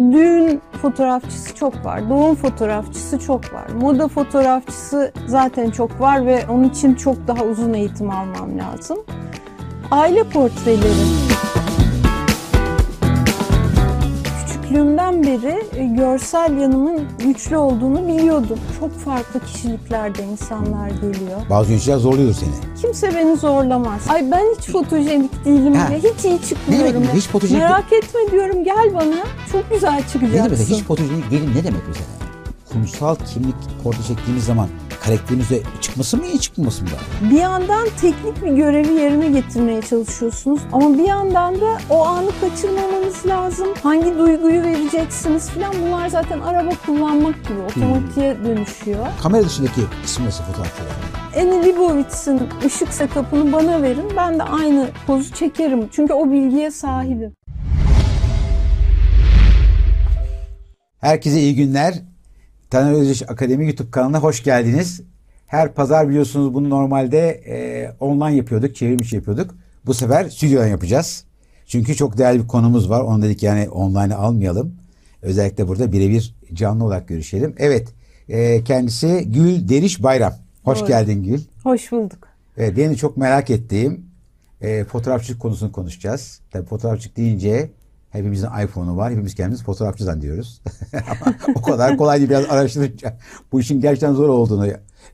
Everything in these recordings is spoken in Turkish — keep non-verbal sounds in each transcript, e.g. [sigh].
düğün fotoğrafçısı çok var, doğum fotoğrafçısı çok var, moda fotoğrafçısı zaten çok var ve onun için çok daha uzun eğitim almam lazım. Aile portreleri. Küçüklüğümden beri e, görsel yanımın güçlü olduğunu biliyordum. Çok farklı kişiliklerde insanlar geliyor. Bazı yöneticiler zorluyor seni. Kimse beni zorlamaz. Ay ben hiç fotojenik değilim Ha. ya. Hiç iyi çıkmıyorum. demek ya. hiç fotojenik- Merak etme diyorum gel bana. Çok güzel Ne çıkacaksın. demek mesela hiç fotojenik değilim ne demek mesela? Kurumsal kimlik portre çektiğimiz zaman karakterimize çıkması mı iyi çıkması mı da? Bir yandan teknik bir görevi yerine getirmeye çalışıyorsunuz ama bir yandan da o anı kaçırmamanız lazım. Hangi duyguyu vereceksiniz falan bunlar zaten araba kullanmak gibi otomatiğe dönüşüyor. Kamera dışındaki kısmı nasıl fotoğrafçılar? Annie Leibovitz'in ışık setup'ını bana verin ben de aynı pozu çekerim. Çünkü o bilgiye sahibim. Herkese iyi günler. Taner Özdeş Akademi YouTube kanalına hoş geldiniz. Her pazar biliyorsunuz bunu normalde e, online yapıyorduk, çevrimiçi yapıyorduk. Bu sefer stüdyodan yapacağız. Çünkü çok değerli bir konumuz var. Onu dedik yani online almayalım. Özellikle burada birebir canlı olarak görüşelim. Evet, e, kendisi Gül Deriş Bayram. Hoş Doğru. geldin Gül. Hoş bulduk. Evet, benim çok merak ettiğim e, fotoğrafçılık konusunu konuşacağız. Tabii fotoğrafçılık deyince hepimizin iPhone'u var. Hepimiz kendimiz fotoğrafçı zannediyoruz. [laughs] Ama o kadar kolay değil. Biraz araştırınca bu işin gerçekten zor olduğunu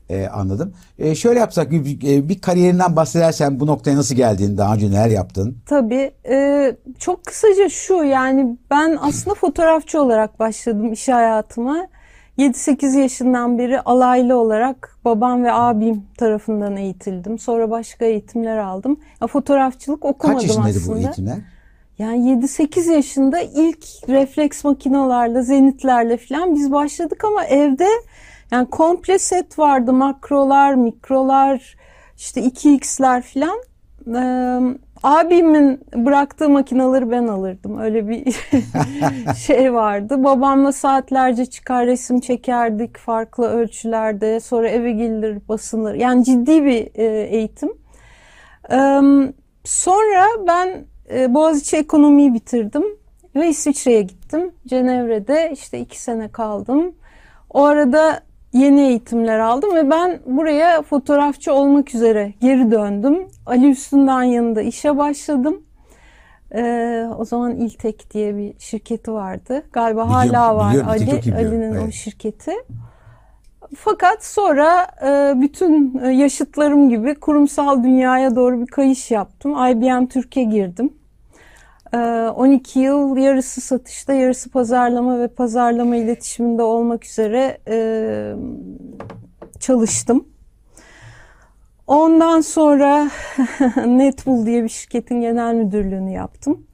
e, anladım. E, şöyle yapsak bir, e, bir kariyerinden bahsedersen bu noktaya nasıl geldin? Daha önce neler yaptın? Tabii. e, çok kısaca şu yani ben aslında fotoğrafçı olarak başladım iş hayatıma. 7-8 yaşından beri alaylı olarak babam ve abim tarafından eğitildim. Sonra başka eğitimler aldım. Ya, fotoğrafçılık okumadım Kaç yaşındaydı aslında. bu eğitimler? Yani 7-8 yaşında ilk refleks makinalarla, zenitlerle falan biz başladık ama evde yani komple set vardı. Makrolar, mikrolar, işte 2x'ler falan. Ee, abimin bıraktığı makinaları ben alırdım. Öyle bir [laughs] şey vardı. Babamla saatlerce çıkar resim çekerdik farklı ölçülerde. Sonra eve gelir basılır. Yani ciddi bir eğitim. Ee, sonra ben e, Boğaziçi ekonomiyi bitirdim ve İsviçre'ye gittim. Cenevre'de işte iki sene kaldım. O arada yeni eğitimler aldım ve ben buraya fotoğrafçı olmak üzere geri döndüm. Ali Üstünden yanında işe başladım. Ee, o zaman İltek diye bir şirketi vardı. Galiba Biliyorum, hala var biliyorum, Ali, Ali'nin o evet. şirketi. Fakat sonra e, bütün e, yaşıtlarım gibi kurumsal dünyaya doğru bir kayış yaptım. IBM Türkiye girdim. E, 12 yıl yarısı satışta, yarısı pazarlama ve pazarlama iletişiminde olmak üzere e, çalıştım. Ondan sonra [laughs] Netbull diye bir şirketin genel müdürlüğünü yaptım.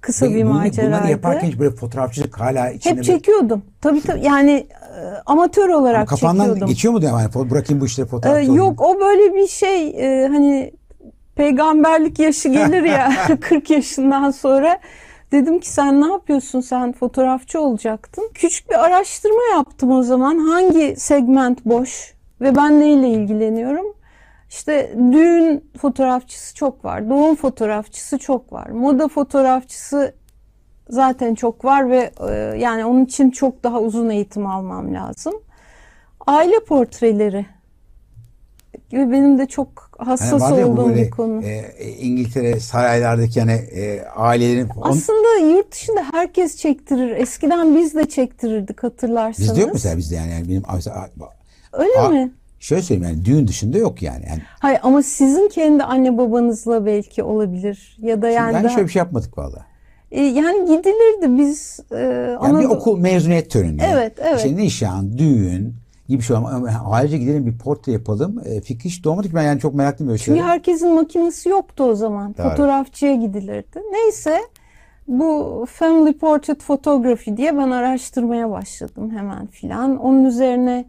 Kısa bir Bunu- Bunları maceraydı. yaparken hiç böyle fotoğrafçılık hala içinde Hep böyle- çekiyordum. Tabii tabii yani e, amatör olarak kafandan çekiyordum. geçiyor mu diyor yani bırakayım bu işleri Ee, fotoğrafçı olayım. yok o böyle bir şey e, hani peygamberlik yaşı gelir ya [laughs] [laughs] 40 yaşından sonra dedim ki sen ne yapıyorsun sen fotoğrafçı olacaktın. Küçük bir araştırma yaptım o zaman hangi segment boş ve ben neyle ilgileniyorum. İşte düğün fotoğrafçısı çok var, doğum fotoğrafçısı çok var, moda fotoğrafçısı zaten çok var ve e, yani onun için çok daha uzun eğitim almam lazım. Aile portreleri ve benim de çok hassas Yani olduğum böyle, bir konu. e, İngiltere saraylardaki yani e, ailelerin on- Aslında yurt dışında herkes çektirir. Eskiden biz de çektirirdik hatırlarsanız. bizde yok mesela bizde yani, yani benim Öyle Aa, mi? Şöyle söyleyeyim yani düğün dışında yok yani. yani Hayır ama sizin kendi anne babanızla belki olabilir ya da yani yani daha- şöyle bir şey yapmadık vallahi. E, yani gidilirdi biz e, Yani bir Anadolu- okul mezuniyet töreni. Evet, evet. İşte nişan, düğün gibi şey ama ayrıca gidelim bir portre yapalım. E, fikri hiç doğmadı ki ben yani çok meraklıyım böyle Çünkü şeylere. herkesin makinesi yoktu o zaman. Doğru. Fotoğrafçıya gidilirdi. Neyse bu Family Portrait Photography diye ben araştırmaya başladım hemen filan. Onun üzerine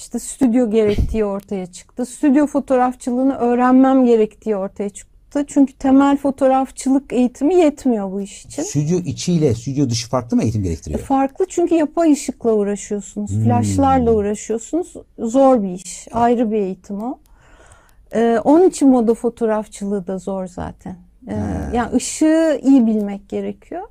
işte stüdyo gerektiği ortaya çıktı. Stüdyo fotoğrafçılığını öğrenmem gerektiği ortaya çıktı. Çünkü temel fotoğrafçılık eğitimi yetmiyor bu iş için. Stüdyo içiyle stüdyo dışı farklı mı eğitim gerektiriyor? Farklı çünkü yapay ışıkla uğraşıyorsunuz, Hmm. flashlarla uğraşıyorsunuz. Zor bir iş, ayrı bir eğitim o. Ee, onun için moda fotoğrafçılığı da zor zaten. Ee, yani ışığı iyi bilmek gerekiyor.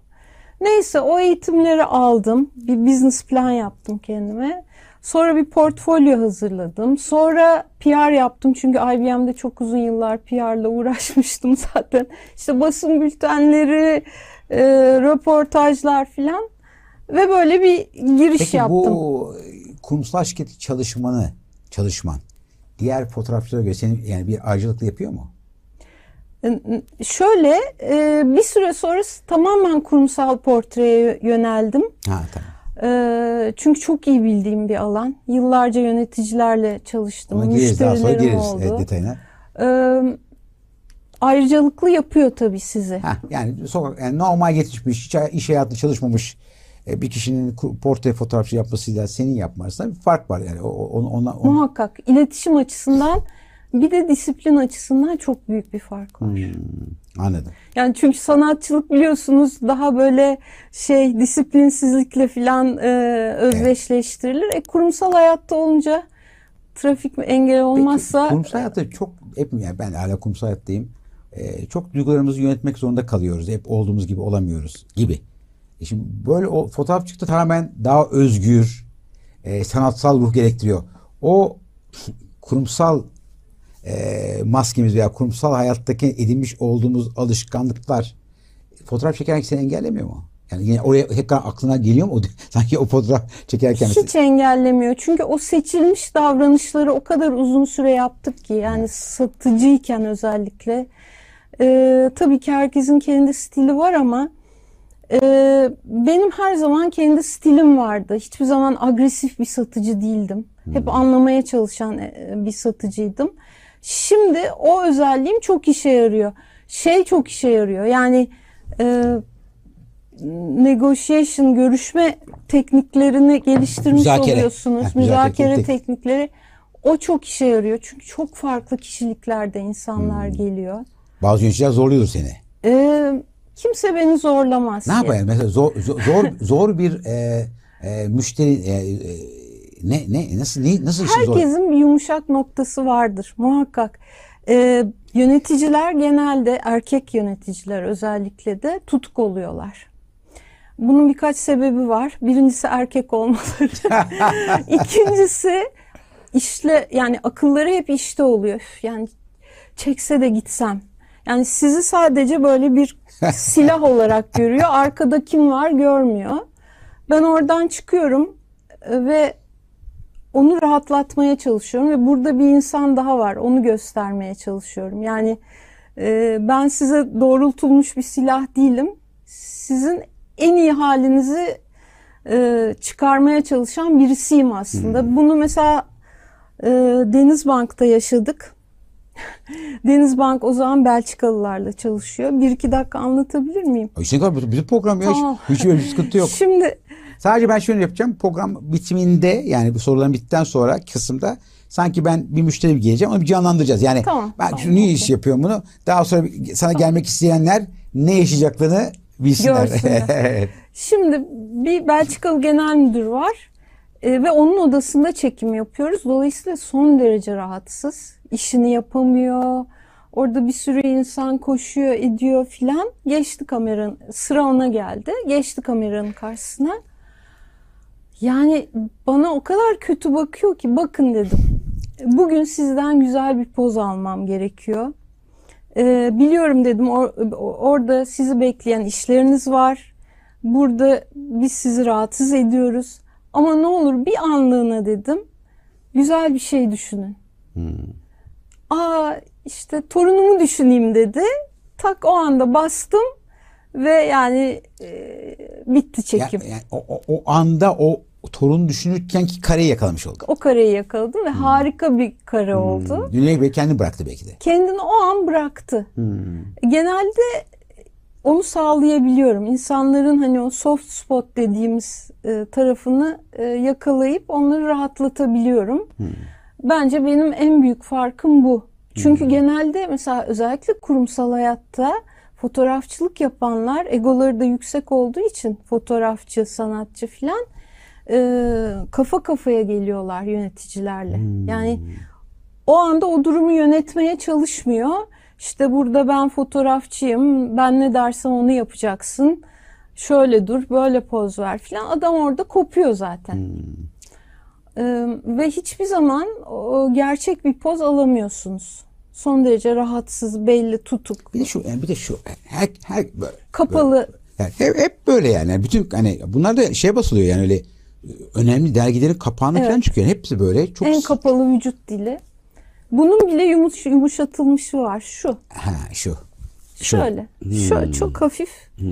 Neyse o eğitimleri aldım. Bir business plan yaptım kendime. Sonra bir portfolyo hazırladım. Sonra PR yaptım çünkü IBM'de çok uzun yıllar PR'la uğraşmıştım [laughs] zaten. İşte basın bültenleri, e, röportajlar filan ve böyle bir giriş Peki yaptım. bu kurumsal şirketi çalışmanı, çalışman diğer fotoğrafçılara göre senin yani bir ayrıcalıklı yapıyor mu? Şöyle e, bir süre sonra tamamen kurumsal portreye yöneldim. Ha tamam. Çünkü çok iyi bildiğim bir alan. Yıllarca yöneticilerle çalıştım. Ona gireriz daha sonra gireriz oldu. detayına. E, ayrıcalıklı yapıyor tabii sizi. Ha, yani sokak yani normal yetişmiş, hiç iş hayatında çalışmamış e, bir kişinin portre fotoğrafçı yapmasıyla senin yapman arasında bir fark var yani. O, o- ona, ona, Muhakkak iletişim açısından bir de disiplin açısından çok büyük bir fark var. Hmm, anladım. Yani çünkü sanatçılık biliyorsunuz daha böyle şey disiplinsizlikle filan e, özdeşleştirilir. E, kurumsal hayatta olunca trafik engel olmazsa Peki, kurumsal hayatta çok hep yani ben hala kurumsal hayattayım. Ee, çok duygularımızı yönetmek zorunda kalıyoruz. Hep olduğumuz gibi olamıyoruz gibi. E şimdi böyle o fotoğrafçılıkta tamamen daha özgür, e, sanatsal ruh gerektiriyor. O [laughs] kurumsal e, maskemiz veya kurumsal hayattaki edinmiş olduğumuz alışkanlıklar fotoğraf çekerken seni engellemiyor mu? Yani yine oraya tekrar aklına geliyor mu? [laughs] Sanki o fotoğraf çekerken hiç engellemiyor. Çünkü o seçilmiş davranışları o kadar uzun süre yaptık ki yani satıcıyken özellikle. E, tabii ki herkesin kendi stili var ama e, benim her zaman kendi stilim vardı. Hiçbir zaman agresif bir satıcı değildim. Hep anlamaya çalışan e, bir satıcıydım. Şimdi o özelliğim çok işe yarıyor. Şey çok işe yarıyor. Yani e, negotiation, görüşme tekniklerini geliştirmiş Müzakere. oluyorsunuz. Heh, müzakere müzakere teknik. teknikleri o çok işe yarıyor. Çünkü çok farklı kişiliklerde insanlar Hmm. geliyor. bazı yöneticiler zorluyordur seni. E, kimse beni zorlamaz. Ne yapayım? Mesela zor zor zor, zor bir e, e, müşteri e, e, ne ne nasıl ne, nasıl zor? Herkesin bir yumuşak noktası vardır muhakkak. Ee, yöneticiler genelde erkek yöneticiler özellikle de tutuk oluyorlar. Bunun birkaç sebebi var. Birincisi erkek olmaları. [laughs] İkincisi işle yani akılları hep işte oluyor. Yani çekse de gitsem. Yani sizi sadece böyle bir silah olarak görüyor. Arkada kim var görmüyor. Ben oradan çıkıyorum e, ve onu rahatlatmaya çalışıyorum ve burada bir insan daha var. Onu göstermeye çalışıyorum. Yani e, ben size doğrultulmuş bir silah değilim. Sizin en iyi halinizi e, çıkarmaya çalışan birisiyim aslında. Bunu mesela e, Denizbank'ta yaşadık. [laughs] Denizbank o zaman Belçikalılarla çalışıyor. Bir iki dakika anlatabilir miyim? İşte ne kadar program ya. Tamam. Hiç, hiç sıkıntı yok. [laughs] Şimdi Sadece ben şöyle yapacağım. Program bitiminde yani bu soruların bittikten sonra kısımda sanki ben bir müşteri geleceğim onu bir canlandıracağız. Yani Tamam, ben tamam, şu niye iş yapıyorum bunu? Daha sonra sana gelmek isteyenler ne yaşayacaklarını bilsinler. [laughs] Evet. Şimdi bir Belçikalı genel müdür var e, ve onun odasında çekim yapıyoruz. Dolayısıyla son derece rahatsız. İşini yapamıyor. Orada bir sürü insan koşuyor, ediyor filan. Geçti kameranın, sıra ona geldi. Geçti kameranın karşısına. Yani bana o kadar kötü bakıyor ki bakın dedim. Bugün sizden güzel bir poz almam gerekiyor. Ee, biliyorum dedim or- orada sizi bekleyen işleriniz var. Burada biz sizi rahatsız ediyoruz. Ama ne olur bir anlığına dedim. Güzel bir şey düşünün. Aa işte torunumu düşüneyim dedi. Tak o anda bastım ve yani e, bitti çekim. yani o, o, o anda o torun düşünürken ki kareyi yakalamış oldu. O kareyi yakaladım ve harika bir kare oldu. Dünyayı belki kendi bıraktı belki de. Kendini o an bıraktı. Genelde onu sağlayabiliyorum. İnsanların hani o soft spot dediğimiz e, tarafını e, yakalayıp onları rahatlatabiliyorum. Bence benim en büyük farkım bu. Çünkü genelde mesela özellikle kurumsal hayatta fotoğrafçılık yapanlar egoları da yüksek olduğu için fotoğrafçı, sanatçı filan e, kafa kafaya geliyorlar yöneticilerle. Yani o anda o durumu yönetmeye çalışmıyor. İşte burada ben fotoğrafçıyım, ben ne dersem onu yapacaksın. Şöyle dur, böyle poz ver filan. Adam orada kopuyor zaten. Ee, ve hiçbir zaman o gerçek bir poz alamıyorsunuz. Son derece rahatsız, belli, tutuk, Bir de şu yani bir de şu her her böyle, kapalı. yani hep, hep böyle yani. Yani bütün hani bunlar da şey basılıyor yani öyle önemli dergilerin kapağına falan çıkıyor. Hepsi böyle çok En kapalı vücut dili. Bunun bile yumuş, yumuşatılmışı var. Şu. ha şu. Şu. Şöyle. Şöyle çok hafif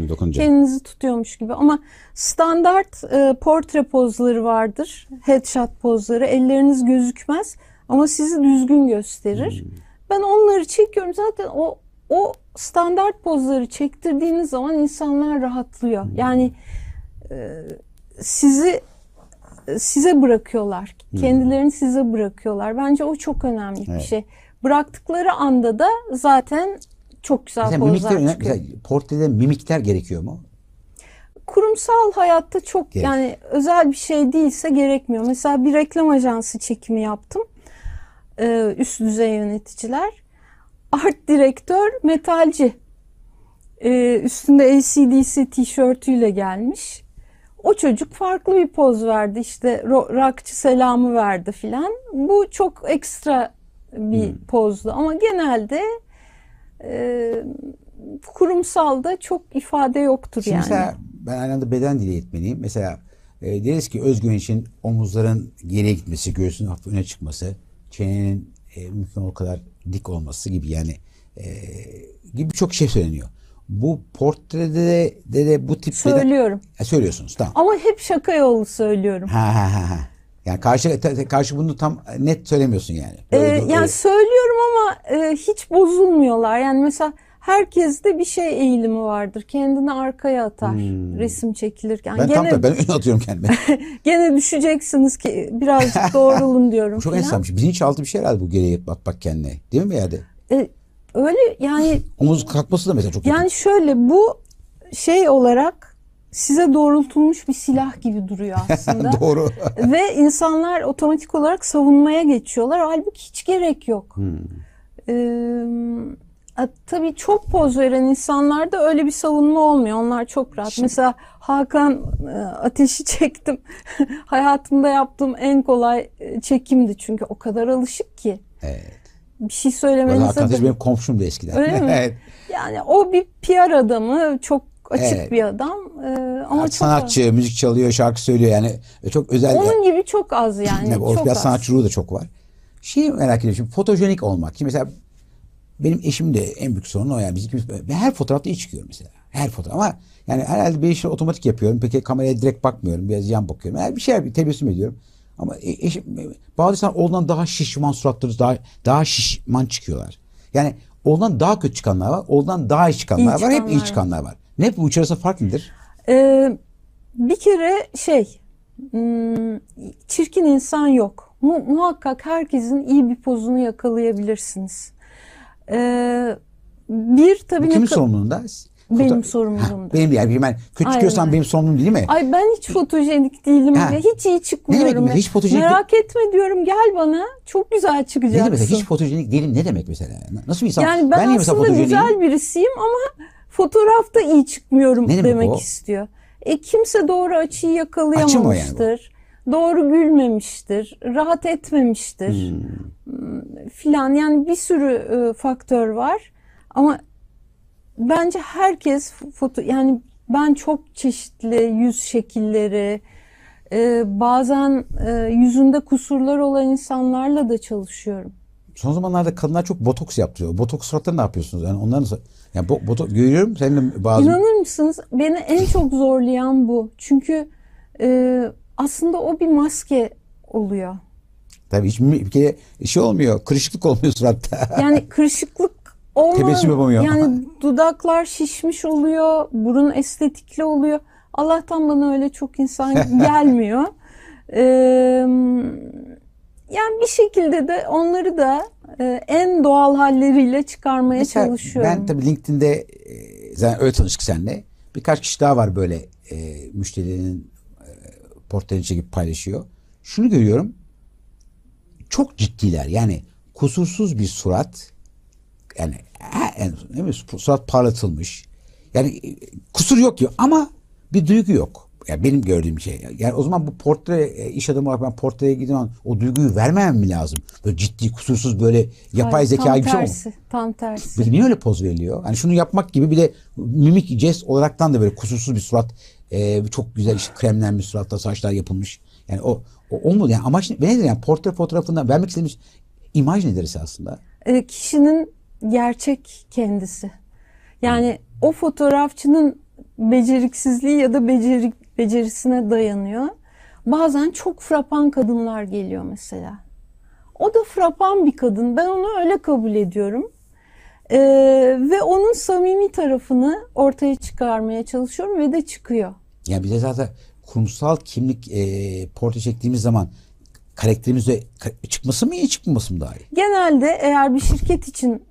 dokunca. kendinizi tutuyormuş gibi ama standart e, portre pozları vardır. Headshot pozları. Elleriniz gözükmez ama sizi düzgün gösterir. Ben onları çekiyorum. Zaten o o standart pozları çektirdiğiniz zaman insanlar rahatlıyor. Yani e, sizi size bırakıyorlar. Kendilerini size bırakıyorlar. Bence o çok önemli bir Evet. şey. Bıraktıkları anda da zaten çok güzel Mesela pozlar mimikler, çıkıyor. mesela portrede mimikler gerekiyor mu? kurumsal hayatta çok Gerek. yani özel bir şey değilse gerekmiyor. Mesela bir reklam ajansı çekimi yaptım. Ee, üst düzey yöneticiler. Art direktör metalci. Ee, üstünde ACDC tişörtüyle gelmiş. O çocuk farklı bir poz verdi. İşte rockçı selamı verdi filan. Bu çok ekstra bir Hmm. pozdu ama genelde e, kurumsalda çok ifade yoktur Şimdi yani. mesela ben aynı anda beden dili eğitmeniyim. Mesela e, deriz ki özgüven için omuzların geriye gitmesi, göğsün hafif öne çıkması, çenenin e, mümkün olduğu kadar dik olması gibi yani e, gibi birçok şey söyleniyor. Bu portrede de, de, de bu tip Söylüyorum. Ha, söylüyorsunuz tamam. Ama hep şaka yolu söylüyorum. Ha ha ha ha. Yani karşı karşı bunu tam net söylemiyorsun yani. Ee, Böyle- yani böyle- söylüyorum ama e, hiç bozulmuyorlar. Yani mesela herkeste bir şey eğilimi vardır. Kendini arkaya atar resim çekilirken. Hmm. ben tam gene, da ben öne atıyorum kendime. [laughs] gene düşeceksiniz ki birazcık doğrulun [laughs] diyorum. Çok şey. Bilinçaltı bir şey herhalde bu geriye atmak kendine. Değil mi yani? E, öyle yani Omuz kalkması da mesela çok yani şöyle bu şey olarak size doğrultulmuş bir silah gibi duruyor [laughs] aslında. Doğru. Ve insanlar otomatik olarak savunmaya geçiyorlar. Halbuki hiç gerek yok. Ee, a- tabii çok poz veren insanlarda öyle bir savunma olmuyor. Onlar çok rahat. Mesela Hakan ateşi [laughs] çektim. Hayatımda yaptığım en kolay çekimdi. Çünkü o kadar alışık ki. Evet. Bir şey söylemenize Hakan Ateş benim komşumdu eskiden. Öyle mi? [laughs] evet. Yani o bir PR adamı. Çok açık Evet. bir adam. Ee, ama çok sanatçı, müzik çalıyor, şarkı söylüyor yani E, çok özel. Onun gibi çok az yani. Yani çok biraz az. sanatçı ruhu da çok var. Şeyi merak ediyorum şimdi fotojenik olmak. Şimdi mesela benim eşim de en büyük sorunu o yani. Biz ikimiz, ben her fotoğrafta iyi çıkıyorum mesela. Her fotoğraf ama yani herhalde bir işi otomatik yapıyorum. Peki kameraya direkt bakmıyorum. Biraz yan bakıyorum. Yani bir bir tebessüm ediyorum. Ama e- eşim, bazı insanlar ondan daha şişman suratları daha, daha şişman çıkıyorlar. Yani ondan daha kötü çıkanlar var. Ondan daha iyi çıkanlar İyi var. Hep çıkanlar iyi var. çıkanlar var. Ne bu içerisinde fark nedir? Ee, bir kere şey hmm, çirkin insan yok. Mu- muhakkak herkesin iyi bir pozunu yakalayabilirsiniz. Ee, bir tabii kimin sorumluluğunda? Benim. Ha, benim yani ben kötü öyle. benim sorumluluğum değil mi? Ay ben hiç fotojenik değilim Ha. ve hiç iyi çıkmıyorum. demek hiç fotojenik Merak etme diyorum gel bana çok güzel Ne demek çıkacaksın. mesela? Hiç fotojenik değilim ne demek mesela? Nasıl bir insan? yani ben, mesela aslında güzel birisiyim ama fotoğrafta iyi çıkmıyorum Ne demek demek o? istiyor. E kimse doğru açıyı yakalayamamıştır. doğru gülmemiştir. Rahat etmemiştir. Hmm. Filan yani bir sürü e, faktör var. Ama bence herkes foto yani ben çok çeşitli yüz şekilleri e, bazen e, yüzünde kusurlar olan insanlarla da çalışıyorum. Son zamanlarda kadınlar çok botoks yaptırıyor. Botoks suratları ne yapıyorsunuz? Yani onların? Yani bo, botoks görüyorum senin de bazı İnanır mısınız? Beni en çok zorlayan bu. Çünkü e, aslında o bir maske oluyor. tabii hiç bir kere şey olmuyor. Kırışıklık olmuyor [laughs] suratta. Yani kırışıklık olma, Tebessüm yapamıyor. Yani [laughs] dudaklar şişmiş oluyor, burun estetikli oluyor. Allah'tan bana öyle çok insan [laughs] gelmiyor. Ee, yani bir şekilde de onları da e, en doğal halleriyle çıkarmaya Mesela çalışıyorum. Ben tabii LinkedIn'de zaten öyle tanıştık seninle. Birkaç kişi daha var böyle e, müşterilerin e, portrelerini çekip paylaşıyor. Şunu görüyorum. Çok ciddiler. Yani kusursuz bir surat. Yani, yani değil mi? surat parlatılmış. Yani e, kusur yok ya ama bir duygu yok. Yani benim gördüğüm şey. Yani o zaman bu portre e, iş adamı olarak ben portreye gidiyorum o duyguyu vermemem mi lazım? Böyle ciddi kusursuz böyle yapay Hayır, zeka tam gibi bir şey tersi, Tam tersi. Peki niye öyle poz veriliyor? Hani şunu yapmak gibi bir de mimik jest olaraktan da böyle kusursuz bir surat e, çok güzel işte kremlenmiş suratta saçlar yapılmış. Yani o o, o mu yani amaç ne- nedir yani portre fotoğrafından vermek istediğimiz imaj nedir aslında? e, kişinin gerçek kendisi. Yani o fotoğrafçının beceriksizliği ya da beceri, becerisine dayanıyor. Bazen çok frapan kadınlar geliyor mesela. O da frapan bir kadın. Ben onu öyle kabul ediyorum. E, ve onun samimi tarafını ortaya çıkarmaya çalışıyorum ve de çıkıyor. Yani bize zaten kurumsal kimlik e, portre çektiğimiz zaman karakterimize ka- çıkması mı iyi çıkmaması mı daha iyi? Genelde eğer bir şirket için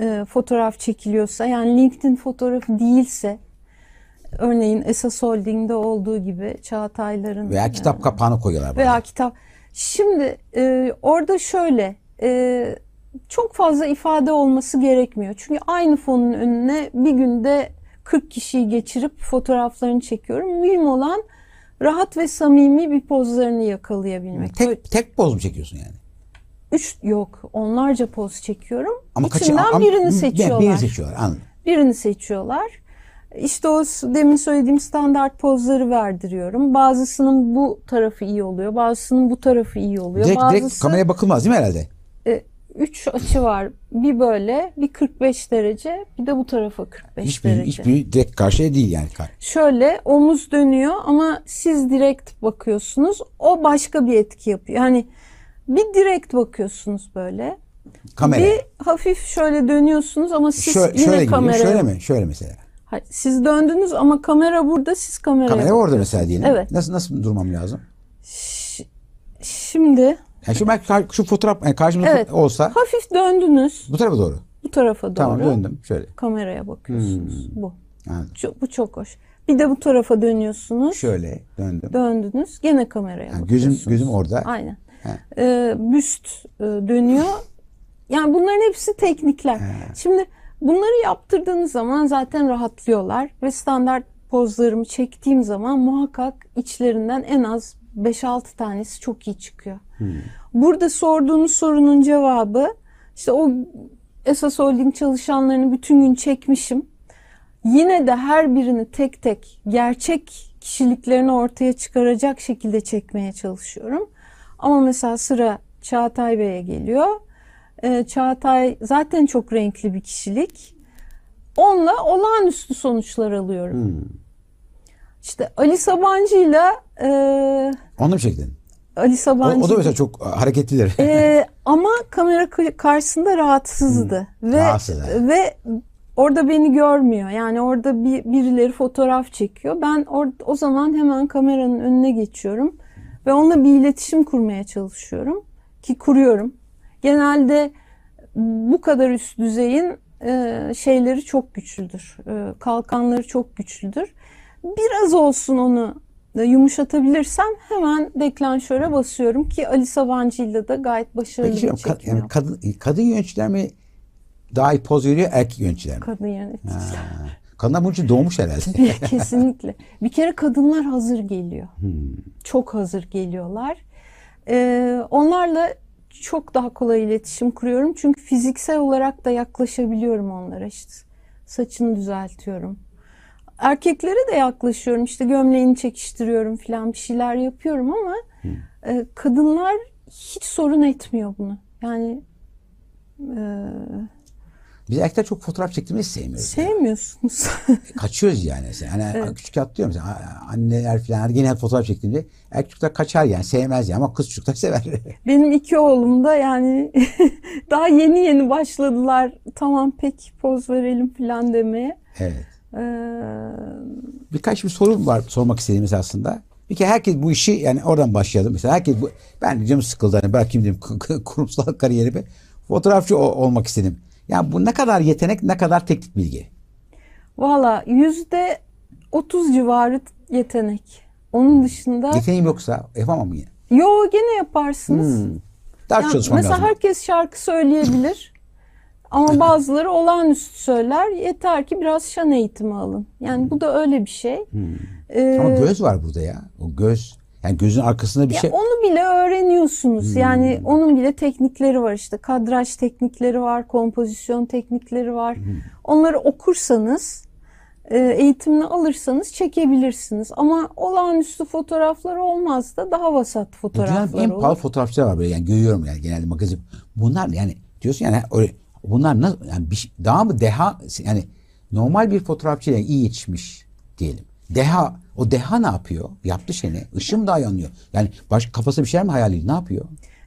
e, fotoğraf çekiliyorsa yani LinkedIn fotoğrafı değilse örneğin Esas Holding'de olduğu gibi Çağatay'ların Veya kitap kapağına koyuyorlar. veya bana. kitap. Şimdi e, orada şöyle e, çok fazla ifade olması gerekmiyor. Çünkü aynı fonun önüne bir günde 40 kişiyi geçirip fotoğraflarını çekiyorum. Mühim olan rahat ve samimi bir pozlarını yakalayabilmek. Tek, tek poz mu çekiyorsun yani? Üç yok onlarca poz çekiyorum. Ama kaçı- İçinden ama- birini bir- seçiyorlar. Birini seçiyorlar anladım. Birini seçiyorlar. İşte o demin söylediğim standart pozları verdiriyorum. Bazısının bu tarafı iyi oluyor, bazısının bu tarafı iyi oluyor. Direkt, Bazısı direkt kameraya bakılmaz değil mi herhalde? e, üç açı var. Bir böyle, bir 45 derece, bir de bu tarafa 45 Hiçbir, derece. hiçbir direkt karşıya değil yani. Şöyle omuz dönüyor ama siz direkt bakıyorsunuz. O başka bir etki yapıyor. Yani bir direkt bakıyorsunuz böyle. Kamera. Bir hafif şöyle dönüyorsunuz ama siz şöyle, yine şöyle kameraya Şöyle mi? Şöyle mesela. Hayır, siz döndünüz ama kamera burada, siz kameraya Kamera orada mesela diyelim. Evet. Nasıl nasıl durmam lazım? Ş- Şimdi Yani şu, ben, şu fotoğraf yani karşımda Evet. olsa hafif döndünüz bu tarafa doğru. bu tarafa doğru. Tamam döndüm şöyle. Kameraya bakıyorsunuz. Bu. Anladım. Çok, bu çok hoş. Bir de bu tarafa dönüyorsunuz. Şöyle döndüm. Döndünüz. Gene kameraya Yani bakıyorsunuz. gözüm gözüm orada. Aynen. He. Ee, büst e, dönüyor. Yani bunların hepsi teknikler. Şimdi bunları yaptırdığınız zaman zaten rahatlıyorlar ve standart pozlarımı çektiğim zaman muhakkak içlerinden en az 5-6 tanesi çok iyi çıkıyor. Burada sorduğunuz sorunun cevabı işte o esas holding çalışanlarını bütün gün çekmişim. Yine de her birini tek tek gerçek kişiliklerini ortaya çıkaracak şekilde çekmeye çalışıyorum. Ama mesela sıra Çağatay Bey'e geliyor. Ee, Çağatay zaten çok renkli bir kişilik. Onunla olağanüstü sonuçlar alıyorum. İşte Ali Sabancı'yla e, Onu mu çektin? Ali O, Sabancı o da mesela çok hareketlidir. ee, ama kamera karşısında rahatsızdı ve Rahatsız, ve orada beni görmüyor. Yani orada bir birileri fotoğraf çekiyor. Ben or- o zaman hemen kameranın önüne geçiyorum ve onunla bir iletişim kurmaya çalışıyorum ki kuruyorum. Genelde bu kadar üst düzeyin e, şeyleri çok güçlüdür. E, kalkanları çok güçlüdür. Biraz olsun onu yumuşatabilirsem hemen deklanşöre basıyorum ki Ali Sabancı ile de gayet başarılı Peki bir çekim yani kadın, kadın yöneticiler mi daha iyi poz veriyor erkek yöneticiler mi? Kadın yöneticiler. Ha. Kadınlar bunun için doğmuş herhalde. [laughs] Kesinlikle. Bir kere kadınlar hazır geliyor. Çok hazır geliyorlar. Ee, onlarla çok daha kolay iletişim kuruyorum. Çünkü fiziksel olarak da yaklaşabiliyorum onlara. İşte saçını düzeltiyorum. Erkeklere de yaklaşıyorum. İşte gömleğini çekiştiriyorum falan bir şeyler yapıyorum ama e, kadınlar hiç sorun etmiyor bunu. Yani e, Biz erkekler çok fotoğraf çektirmeyi sevmiyoruz. sevmiyorsunuz. Kaçıyoruz yani. Yani küçük atlıyor mesela a- anneler falan genel fotoğraf çektiğinde erkek çocuklar kaçar yani sevmez yani ama kız çocuklar [laughs] sever. Benim iki oğlum da yani [laughs] daha yeni yeni başladılar. Tamam peki poz verelim falan demeye. evet. Ee, Birkaç bir soru var sormak istediğimiz aslında. Bir kere herkes bu işi yani oradan başlayalım. Mesela herkes bu, ben canım sıkıldı hani bırakayım dedim [laughs] kurumsal kariyerimi. Fotoğrafçı olmak istedim. Yani bu ne kadar yetenek ne kadar teknik bilgi. Valla yüzde otuz civarı yetenek. Onun dışında Yeteneğim yoksa yapamam mı yine? yo gene yaparsınız. Daha Yani çalışmam mesela lazım. herkes şarkı söyleyebilir. [laughs] Ama bazıları olağanüstü söyler. Yeter ki biraz şan eğitimi alın. Yani bu da öyle bir şey. Ee, Ama göz var burada ya. O göz. Yani gözün arkasında bir ya şey. onu bile öğreniyorsunuz. Yani onun bile teknikleri var işte. Kadraj teknikleri var, kompozisyon teknikleri var. Onları okursanız, e, eğitimini alırsanız çekebilirsiniz. Ama olağanüstü fotoğraflar olmaz da daha vasat Dünyanın fotoğraflar en olur. pahalı fotoğrafçılar var böyle yani görüyorum yani genelde magazin. Bunlar yani diyorsun yani öyle, bunlar nasıl yani bir, şey- daha mı deha yani normal bir fotoğrafçı yani iyi yetişmiş diyelim. Deha o deha ne yapıyor? Yaptığı şey ne? Işığım daha yanıyor. Yani baş kafasında bir şeyler mi hayal ediyor? Ne yapıyor?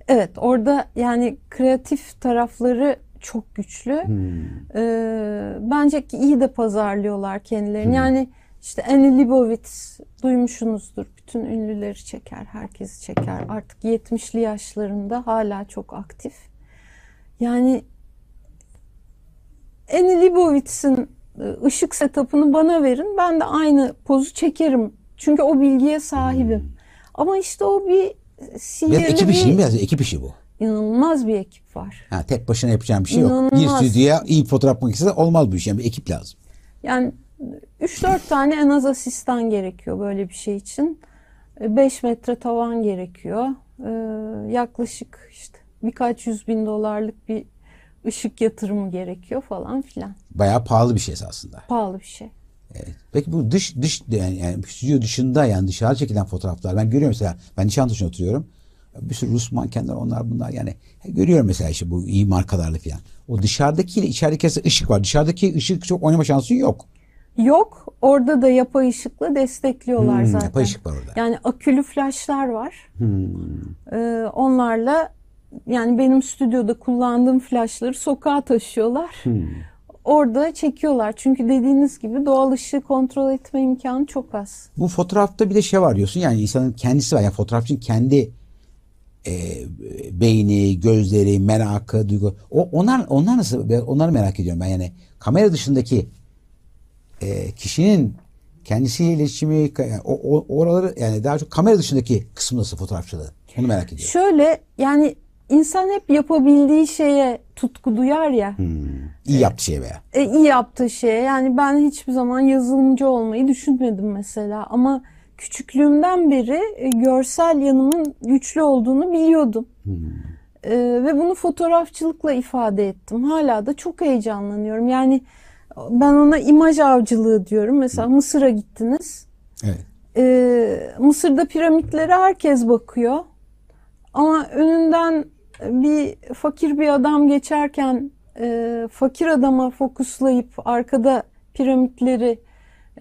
Evet orada yani kreatif tarafları çok güçlü. Hmm. Ee, bence ki iyi de pazarlıyorlar kendilerini. Yani işte Annie Leibovitz duymuşsunuzdur. Bütün ünlüleri çeker, herkesi çeker. Artık 70'li yaşlarında hala çok aktif. Yani Annie Leibovitz'in ışık setup'ını bana verin. Ben de aynı pozu çekerim. Çünkü o bilgiye sahibim. Ama işte o bir Biraz sihirli ekip işi bir, değil mi? Biraz ekip işi bu. inanılmaz bir ekip var. Ha, tek başına yapacağım bir şey yok. İnanılmaz. Bir stüdyoya iyi fotoğraf makinesi olmaz bu iş. Yani bir ekip lazım. Yani 3-4 tane en az asistan gerekiyor böyle bir şey için. 5 metre tavan gerekiyor. Ee, yaklaşık işte birkaç yüz bin dolarlık bir ışık yatırımı gerekiyor falan filan. Bayağı pahalı bir şey esasında. Pahalı bir şey. Evet. Peki bu dış dış yani, yani stüdyo dışında yani dışarı çekilen fotoğraflar ben görüyorum mesela ben Nişantaşı'nda oturuyorum. Bir sürü Rus mankenler onlar bunlar yani görüyorum mesela işte bu iyi markalarla falan. O dışarıdaki ile içerideki arasında ışık var. Dışarıdaki ışık çok oynama şansı yok. Yok. Orada da yapay ışıkla destekliyorlar Hmm, zaten. yapay ışık var orada. Yani akülü flaşlar var. Ee, onlarla yani benim stüdyoda kullandığım flaşları sokağa taşıyorlar. Orada çekiyorlar. Çünkü dediğiniz gibi doğal ışığı kontrol etme imkanı çok az. Bu fotoğrafta bir de şey var diyorsun yani insanın kendisi var. Yani fotoğrafçının kendi e, beyni, gözleri, merakı, duygu. O, onlar, onlar nasıl? Onları merak ediyorum ben yani. Kamera dışındaki e, kişinin kendisiyle iletişimi, yani o, o, oraları yani daha çok kamera dışındaki kısmı nasıl fotoğrafçılığı? Onu merak ediyorum. Şöyle yani insan hep yapabildiği şeye tutku duyar ya. İyi yaptığı şey veya. e, iyi yaptığı şeye. Yani ben hiçbir zaman yazılımcı olmayı düşünmedim mesela. Ama küçüklüğümden beri e, görsel yanımın güçlü olduğunu biliyordum. E, ve bunu fotoğrafçılıkla ifade ettim. Hala da çok heyecanlanıyorum. Yani ben ona imaj avcılığı diyorum. Mesela Mısır'a gittiniz. Evet. Ee, Mısır'da piramitlere herkes bakıyor. Ama önünden bir fakir bir adam geçerken e, fakir adama fokuslayıp arkada piramitleri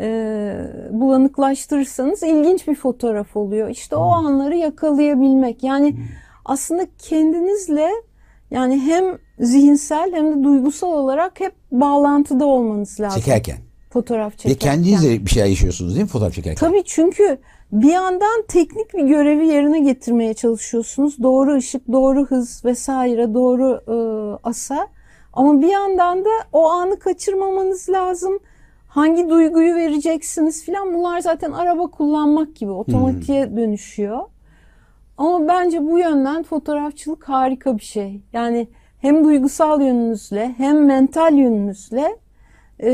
e, bulanıklaştırırsanız ilginç bir fotoğraf oluyor. İşte o anları yakalayabilmek. Yani aslında kendinizle yani hem zihinsel hem de duygusal olarak hep bağlantıda olmanız lazım. Çekerken. Fotoğraf Ve çekerken. kendinizle bir şey yaşıyorsunuz değil mi fotoğraf çekerken? Tabii çünkü bir yandan teknik bir görevi yerine getirmeye çalışıyorsunuz. Doğru ışık, doğru hız vesaire, doğru e, asa. Ama bir yandan da o anı kaçırmamanız lazım. Hangi duyguyu vereceksiniz filan bunlar zaten araba kullanmak gibi otomatiğe dönüşüyor. Ama bence bu yönden fotoğrafçılık harika bir şey. Yani hem duygusal yönünüzle hem mental yönünüzle e,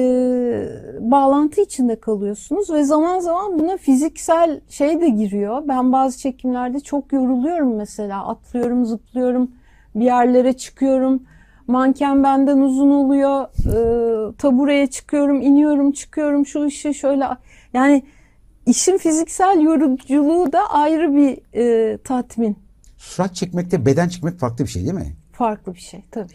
bağlantı içinde kalıyorsunuz ve zaman zaman buna fiziksel şey de giriyor. Ben bazı çekimlerde çok yoruluyorum mesela. Atlıyorum, zıplıyorum, bir yerlere çıkıyorum. Manken benden uzun oluyor. E, tabureye çıkıyorum, iniyorum, çıkıyorum. Şu ışığı şöyle yani işin fiziksel yoruculuğu da ayrı bir e, tatmin. Surat çekmekte beden çekmek farklı bir şey değil mi? Farklı bir şey tabii.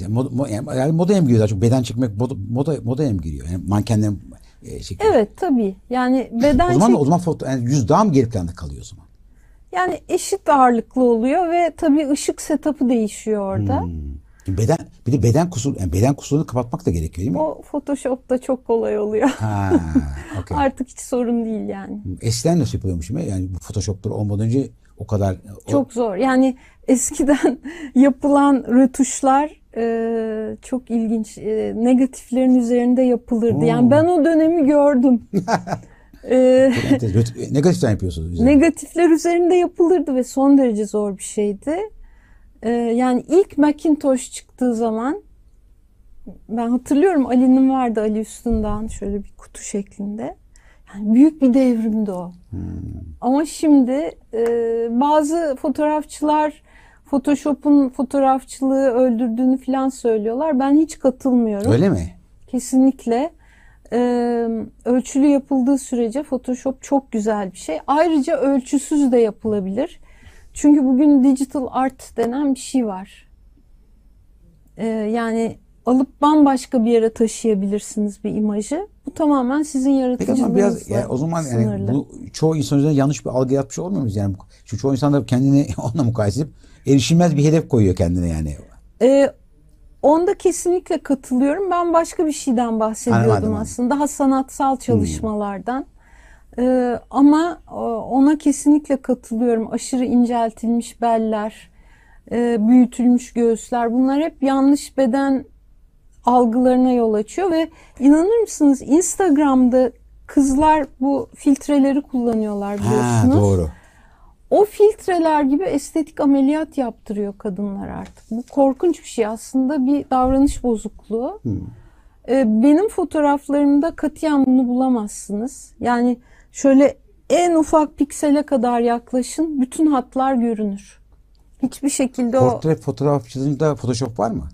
Yani moda, mo- yani yani modaya mı giriyor daha çok? Beden çekmek moda, moda, modaya mı giriyor? Yani mankenlerin e, şekli. Evet tabii. Yani beden O zaman çek- o zaman foto, yani yüz daha mı geri planda kalıyor o zaman? Yani eşit ağırlıklı oluyor ve tabii ışık setup'ı değişiyor orada. Hmm. Beden bir de beden kusur yani beden kusurunu kapatmak da gerekiyor değil mi? O Photoshop'ta çok kolay oluyor. Ha, [laughs] okey. Artık hiç sorun değil yani. Eskiden nasıl yapılıyormuş? Yani bu Photoshop'lar olmadan önce o kadar o- Çok zor. Yani eskiden [laughs] yapılan rötuşlar e, çok ilginç. E, negatiflerin üzerinde yapılırdı. Yani ben o dönemi gördüm. [laughs] E, negatiften yapıyorsunuz. üzerine. negatifler üzerinde yapılırdı ve son derece zor bir şeydi. Ee, yani ilk Macintosh çıktığı zaman ben hatırlıyorum Ali'nin vardı Ali Üstündağ'ın şöyle bir kutu şeklinde. Yani büyük bir devrimdi o. Ama şimdi e, bazı fotoğrafçılar Photoshop'un fotoğrafçılığı öldürdüğünü falan söylüyorlar. Ben hiç katılmıyorum. Öyle mi? Kesinlikle e, ölçülü yapıldığı sürece Photoshop çok güzel bir şey. Ayrıca ölçüsüz de yapılabilir. Çünkü bugün digital art denen bir şey var. E, yani alıp bambaşka bir yere taşıyabilirsiniz bir imajı. Bu tamamen sizin yaratıcılığınızla biraz yani o zaman yani sınırlı. bu çoğu insan üzerinde yanlış bir algı yapmış olmuyor muyuz? Yani çünkü çoğu insan da kendini [laughs] onunla mukayese edip erişilmez bir hedef koyuyor kendine yani. Ee, onda kesinlikle katılıyorum. Ben başka bir şeyden bahsediyordum Anladım, anladım. aslında. Daha sanatsal çalışmalardan. Ee, ama o- ona kesinlikle katılıyorum. Aşırı inceltilmiş beller, e, büyütülmüş göğüsler bunlar hep yanlış beden algılarına yol açıyor ve inanır mısınız Instagram'da kızlar bu filtreleri kullanıyorlar Ha biliyorsunuz. doğru. O filtreler gibi estetik ameliyat yaptırıyor kadınlar artık. Bu korkunç bir şey aslında bir davranış bozukluğu. Ee, benim fotoğraflarımda katiyen bunu bulamazsınız. Yani şöyle en ufak piksele kadar yaklaşın bütün hatlar görünür. Hiçbir şekilde o Portre fotoğrafçılığında Photoshop var mı?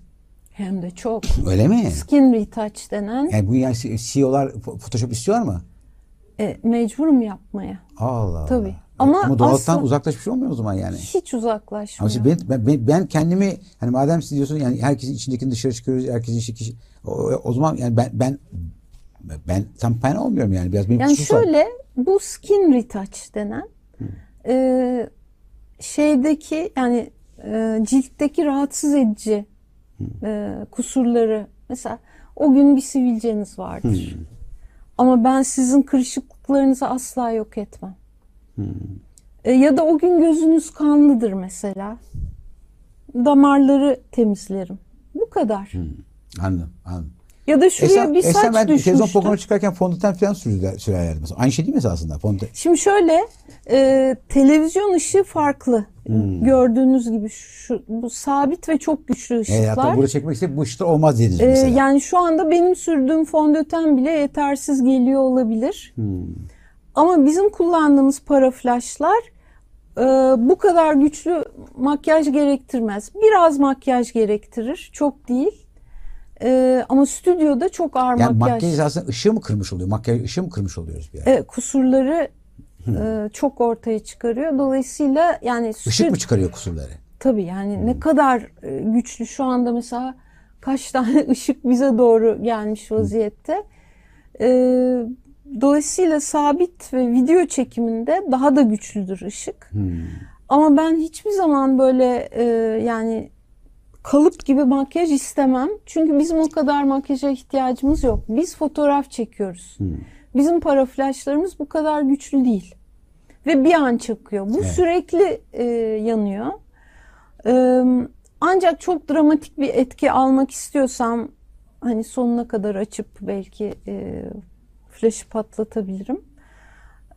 Hem de çok Öyle mi? skin retouch denen Yani bu yani CEO'lar Photoshop istiyor mu? e, mecburum yapmaya. Allah Tabii. Allah. Ama Ama doğallıktan aslında- uzaklaşmış olmuyor o zaman yani. Hiç Ama uzaklaşmıyor. işte ben, ben, ben kendimi hani madem siz diyorsunuz yani herkesin içindekini dışarı çıkıyoruz, herkesin içi kişi o, o zaman yani ben ben ben tam pen olmuyorum yani biraz benim Yani şöyle bu skin retouch denen e, şeydeki yani e, ciltteki rahatsız edici e, kusurları mesela o gün bir sivilceniz vardır. Ama ben sizin kırışıklıklarınızı asla yok etmem. E, ya da o gün gözünüz kanlıdır mesela. Damarları temizlerim. Bu kadar. Anladım, anladım. Ya da şuraya Esen, bir saç esen ben televizyon düşmüştür. programı çıkarken fondöten falan mesela. Aynı şey değil mi esasında? Fondöten. Şimdi şöyle e, televizyon ışığı farklı. Gördüğünüz gibi şu bu sabit ve çok güçlü ışıklar. hatta burada çekmek isteyip bu ışıklar olmaz dediniz E, mesela. yani şu anda benim sürdüğüm fondöten bile yetersiz geliyor olabilir. Ama bizim kullandığımız para flaşlar e, bu kadar güçlü makyaj gerektirmez. Biraz makyaj gerektirir, çok değil. E, ama stüdyoda çok ağır yani makyaj. makyaj esasında ışığı mı kırmış oluyor? Makyaj ışığı mı kırmış oluyoruz bir yerde? Evet, kusurları e, çok ortaya çıkarıyor. Dolayısıyla yani Işık stü- mı çıkarıyor kusurları? tabii yani ne kadar e, güçlü şu anda mesela kaç tane [laughs] ışık bize doğru gelmiş vaziyette. E, dolayısıyla sabit ve video çekiminde daha da güçlüdür ışık. Ama ben hiçbir zaman böyle e, yani kalıp gibi makyaj istemem. Çünkü bizim o kadar makyaja ihtiyacımız yok. Biz fotoğraf çekiyoruz. Bizim para flaşlarımız bu kadar güçlü değil. Ve bir an çakıyor. Bu sürekli e, yanıyor. E, ancak çok dramatik bir etki almak istiyorsam hani sonuna kadar açıp belki e, flaşı patlatabilirim.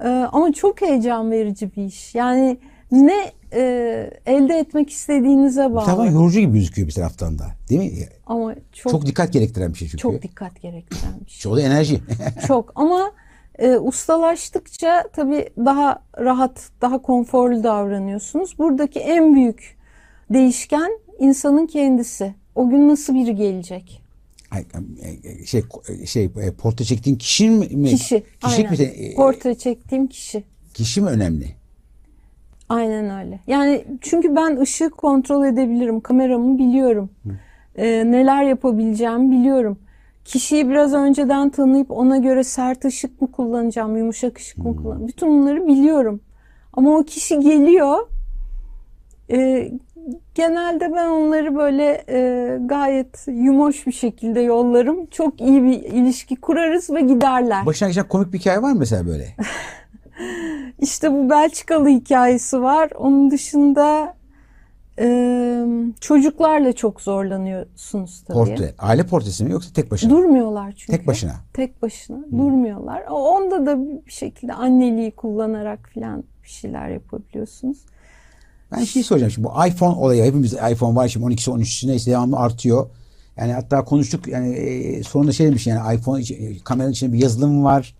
E, ama çok heyecan verici bir iş. Yani ne e, elde etmek istediğinize Bir bağlı. taraftan yorucu gibi gözüküyor bir taraftan da. Değil mi? Ama Çok, çok dikkat gerektiren bir şey çünkü. çok dikkat gerektiren bir şey. Çoğu da enerji. [laughs] Çok ama e, ustalaştıkça tabii daha rahat, daha konforlu davranıyorsunuz. Buradaki en büyük değişken insanın kendisi. O gün nasıl biri gelecek? Ay, e, şey şey e, portre çektiğin kişi mi? Kişi. Kişilik mi? aynen. e, Portre çektiğim kişi. Kişi mi önemli? Aynen öyle. Yani çünkü ben ışığı kontrol edebilirim. Kameramı biliyorum. Ee, neler yapabileceğimi biliyorum. Kişiyi biraz önceden tanıyıp ona göre sert ışık mı kullanacağım, yumuşak ışık mı kullanacağım. Bütün bunları biliyorum. Ama o kişi geliyor. Ee, genelde ben onları böyle e, gayet yumoş bir şekilde yollarım. Çok iyi bir ilişki kurarız ve giderler. Başına geçen komik bir hikaye var mı mesela böyle? [laughs] İşte bu Belçikalı hikayesi var. Onun dışında e, çocuklarla çok zorlanıyorsunuz tabii. Portre. Aile portresi mi yoksa tek başına? Durmuyorlar çünkü. Tek başına. Tek başına durmuyorlar. O- Onda da bir şekilde anneliği kullanarak falan bir şeyler yapabiliyorsunuz. Ben şey soracağım şimdi bu iPhone olayı hepimiz iPhone var şimdi 12'si 13'sü neyse devamlı artıyor. Yani hatta konuştuk yani e, sonunda şey demiş yani iPhone e, kameranın içinde bir yazılım var.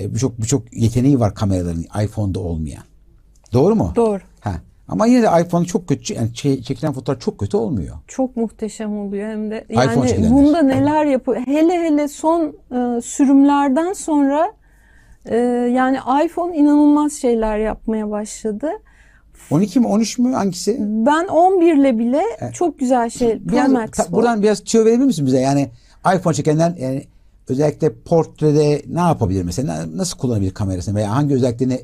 E, birçok birçok yeteneği var kameraların iPhone'da olmayan. Doğru mu? Doğru. Ha. Ama yine de iPhone çok kötü yani çe- çekilen fotoğraf çok kötü olmuyor. Çok muhteşem oluyor hem de. iPhone Yani çekilenler. bunda neler yapıyor. Hele hele son e, sürümlerden sonra e, yani iPhone inanılmaz şeyler yapmaya başladı. 12 mi 13 mü hangisi? Ben 11 ile bile çok güzel şey Pro Biraz, Max ta- bu. buradan biraz tüyo verebilir misin bize? Yani iPhone çekenler yani özellikle portrede ne yapabilir mesela? Na- Nasıl kullanabilir kamerasını veya hangi özelliklerini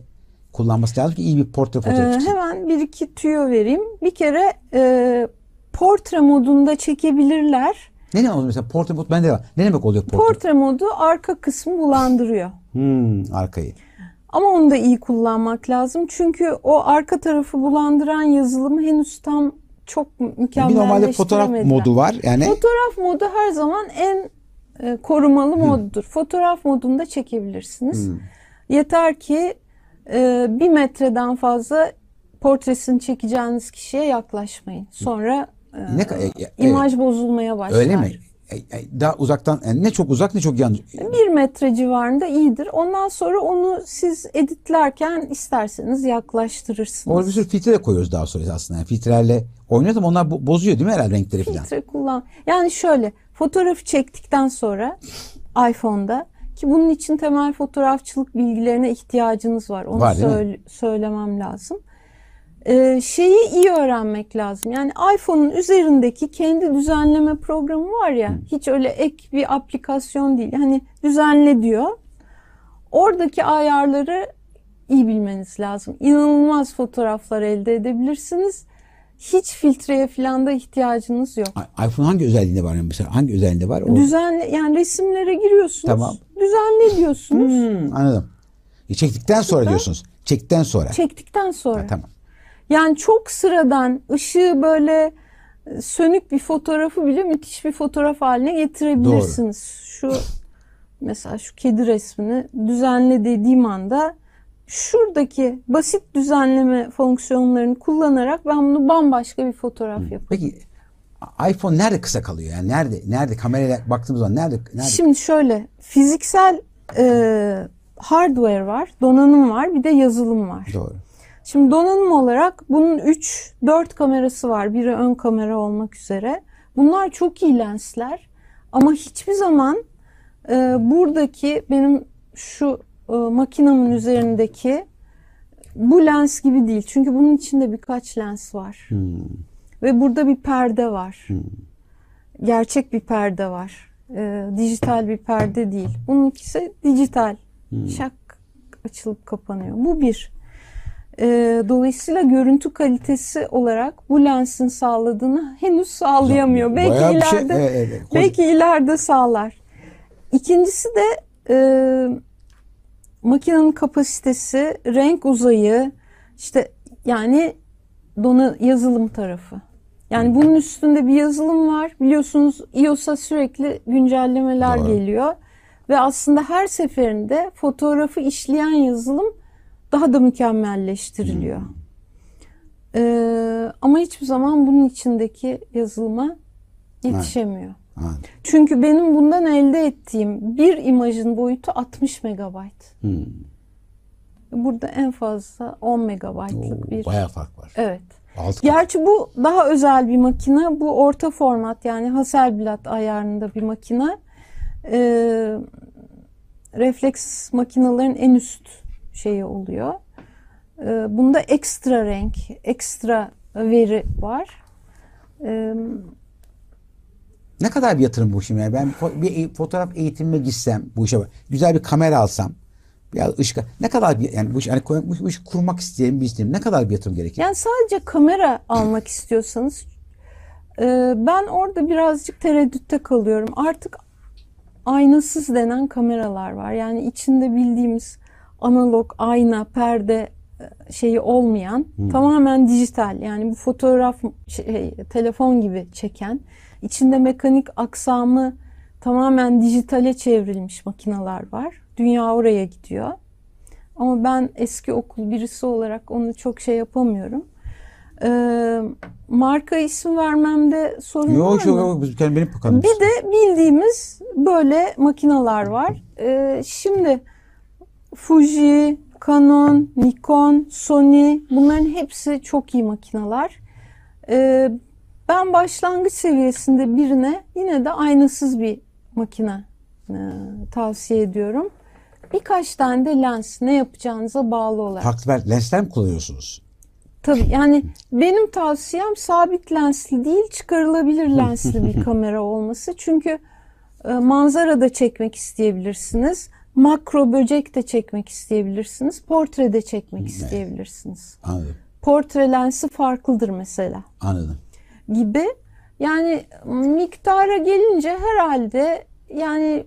kullanması lazım ki iyi bir portre Ee, fotoğrafı çıksın? hemen bir iki tüyo vereyim. Bir kere e, portre modunda çekebilirler. Ne demek oluyor mesela portre mod bende var. Ne demek oluyor portre? Portre modu arka kısmı bulandırıyor. [laughs] Hmm, arkayı. Ama onu da iyi kullanmak lazım. Çünkü o arka tarafı bulandıran yazılımı henüz tam çok Bir normalde fotoğraf mükemmelleştiremediler. modu var. Yani Fotoğraf modu her zaman en e, korumalı moddur. Fotoğraf modunda çekebilirsiniz. Yeter ki e, bir metreden fazla portresini çekeceğiniz kişiye yaklaşmayın. Sonra e, ne e, e, evet. imaj bozulmaya başlar. öyle mi? E, e, Daha uzaktan yani ne çok uzak ne çok yan. Bir metre civarında iyidir. Ondan sonra onu siz editlerken isterseniz yaklaştırırsınız. Orada bir sürü filtre de koyuyoruz daha sonra aslında. Yani filtrelerle oynuyoruz ama onlar bo- bozuyor değil mi herhalde renkleri falan? filtre kullan. Yani şöyle fotoğrafı çektikten sonra iPhone'da ki bunun için temel fotoğrafçılık bilgilerine ihtiyacınız var. Onu Var, söyle- söylemem lazım. Ee, şeyi iyi öğrenmek lazım. Yani iPhone'un üzerindeki kendi düzenleme programı var ya. Hiç öyle ek bir aplikasyon değil. Hani düzenle diyor. Oradaki ayarları iyi bilmeniz lazım. İnanılmaz fotoğraflar elde edebilirsiniz. Hiç filtreye falan da ihtiyacınız yok. İPhone hangi özelliğinde var yani mesela? Hangi özelliğinde var? O- Düzenle yani resimlere giriyorsunuz. Tamam. Düzenle diyorsunuz. Hmm, anladım. E, çektikten sonra diyorsunuz. Çektikten sonra. Çektikten sonra. Ha, tamam. Yani çok sıradan ışığı böyle e, sönük bir fotoğrafı bile müthiş bir fotoğraf haline getirebilirsiniz. Şu mesela şu kedi resmini düzenle dediğim anda şuradaki basit düzenleme fonksiyonlarını kullanarak ben bunu bambaşka bir fotoğraf yapıyorum. Peki iPhone nerede kısa kalıyor? Yani nerede nerede kameraya baktığımız zaman nerede nerede? Şimdi şöyle fiziksel e, hardware var, donanım var, bir de yazılım var. Doğru. Şimdi donanım olarak bunun 3-4 kamerası var. Biri ön kamera olmak üzere. Bunlar çok iyi lensler. Ama hiçbir zaman e, buradaki benim şu e, makinamın üzerindeki bu lens gibi değil. Çünkü bunun içinde birkaç lens var. Ve burada bir perde var. Gerçek bir perde var. E, dijital bir perde değil. Bununkisi dijital. Şak açılıp kapanıyor. Bu bir. E, dolayısıyla görüntü kalitesi olarak bu lensin sağladığını henüz sağlayamıyor. Belki Bayağı şey- ileride evet, evet. Koca- belki ileride sağlar. İkincisi de e, makinenin kapasitesi, renk uzayı, işte yani dona yazılım tarafı. Yani bunun üstünde bir yazılım var. Biliyorsunuz iOS'a sürekli güncellemeler Doğru. geliyor. Ve aslında her seferinde fotoğrafı işleyen yazılım daha da mükemmelleştiriliyor. Ee, ama hiçbir zaman bunun içindeki yazılıma yetişemiyor. Anladım. Çünkü benim bundan elde ettiğim bir imajın boyutu 60 megabayt. Hmm. Burada en fazla 10 megabaytlık Oo, bir. Bayağı fark var. Evet. Altı. Gerçi bu daha özel bir makine. Bu orta format yani Hasselblad ayarında bir makine. Ee, refleks makinelerin en üst şeyi oluyor. Ee, bunda ekstra renk, ekstra veri var. Ee, Ne kadar bir yatırım bu şimdi? Yani ben bir e- fotoğraf eğitimime gitsem bu işe güzel bir kamera alsam biraz ışık ne kadar bir yani bu iş, hani koy- bu, bu işi kurmak isteyen bir istedim ne kadar bir yatırım gerekir? Yani sadece kamera almak istiyorsanız e, ben orada birazcık tereddütte kalıyorum. Artık aynasız denen kameralar var. Yani içinde bildiğimiz analog ayna, perde e, şeyi olmayan tamamen dijital. Yani bu fotoğraf şey, telefon gibi çeken içinde mekanik aksamı tamamen dijitale çevrilmiş makineler var. Dünya oraya gidiyor. Ama ben eski okul birisi olarak onu çok şey yapamıyorum. Ee, marka isim vermemde sorun var Yok mı? yok yok kendi benim bakalım. Bir de bildiğimiz böyle makineler var. Ee, şimdi Fuji, Canon, Nikon, Sony bunların hepsi çok iyi makineler. Ee, ben başlangıç seviyesinde birine yine de aynasız bir makine e, tavsiye ediyorum. Birkaç tane de lens ne yapacağınıza bağlı olarak. Farklı ver- lensler mi kullanıyorsunuz? Tabii yani benim tavsiyem sabit lensli değil çıkarılabilir lensli bir [laughs] kamera olması. Çünkü e, manzara da çekmek isteyebilirsiniz. Makro böcek de çekmek isteyebilirsiniz. Portre de çekmek isteyebilirsiniz. Anladım. Portre lensi farklıdır mesela Anladım. Gibi. Yani miktara gelince herhalde yani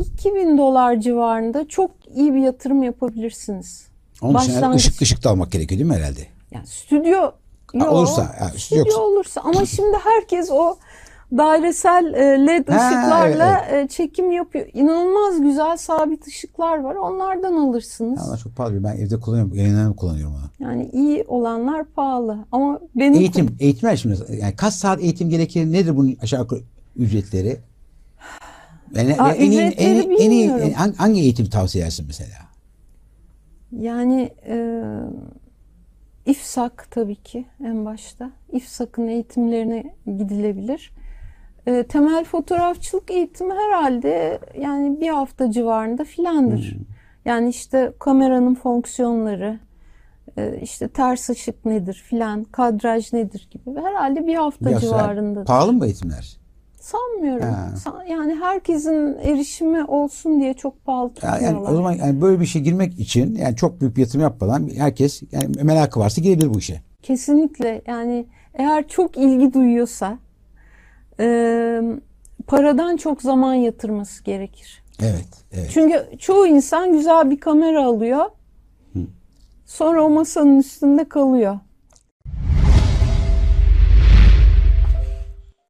2000 dolar civarında çok iyi bir yatırım yapabilirsiniz. Onun için Başlangıç. ışık ışık da almak gerekiyor değil mi herhalde? Yani stüdyo yok. olursa, ha, stüdyo yoksa. olursa ama şimdi herkes o dairesel e, led Ha, ışıklarla e, çekim yapıyor. İnanılmaz güzel sabit ışıklar var. Onlardan alırsınız. Ama çok pahalı. Ben evde kullanıyorum. Yayınlarımı kullanıyorum onu. Yani iyi olanlar pahalı. Ama benim Eğitim, eğitimler şimdi yani kaç saat eğitim gerekir? Nedir bunun aşağı yukarı ücretleri? Yani Aa, en en, ücretleri iyi- en iyi, en- hangi eğitim tavsiye edersin mesela? Yani e, İFSAK tabii ki en başta. İFSAK'ın eğitimlerine gidilebilir. E, temel fotoğrafçılık eğitimi herhalde yani bir hafta civarında filandır. Yani işte kameranın fonksiyonları, e, işte ters ışık nedir filan, kadraj nedir gibi. Herhalde bir hafta hafta- civarında. Pahalı mı eğitimler? Sanmıyorum. Ha. Yani herkesin erişimi olsun diye çok pahalı Ya- tutmuyorlar. Yani o zaman yani böyle bir şey girmek için yani çok büyük bir yatırım yapmadan herkes yani merakı varsa girebilir bu işe. Kesinlikle yani eğer çok ilgi duyuyorsa e, paradan çok zaman yatırması gerekir. Evet, evet. Çünkü çoğu insan güzel bir kamera alıyor. Sonra o masanın üstünde kalıyor.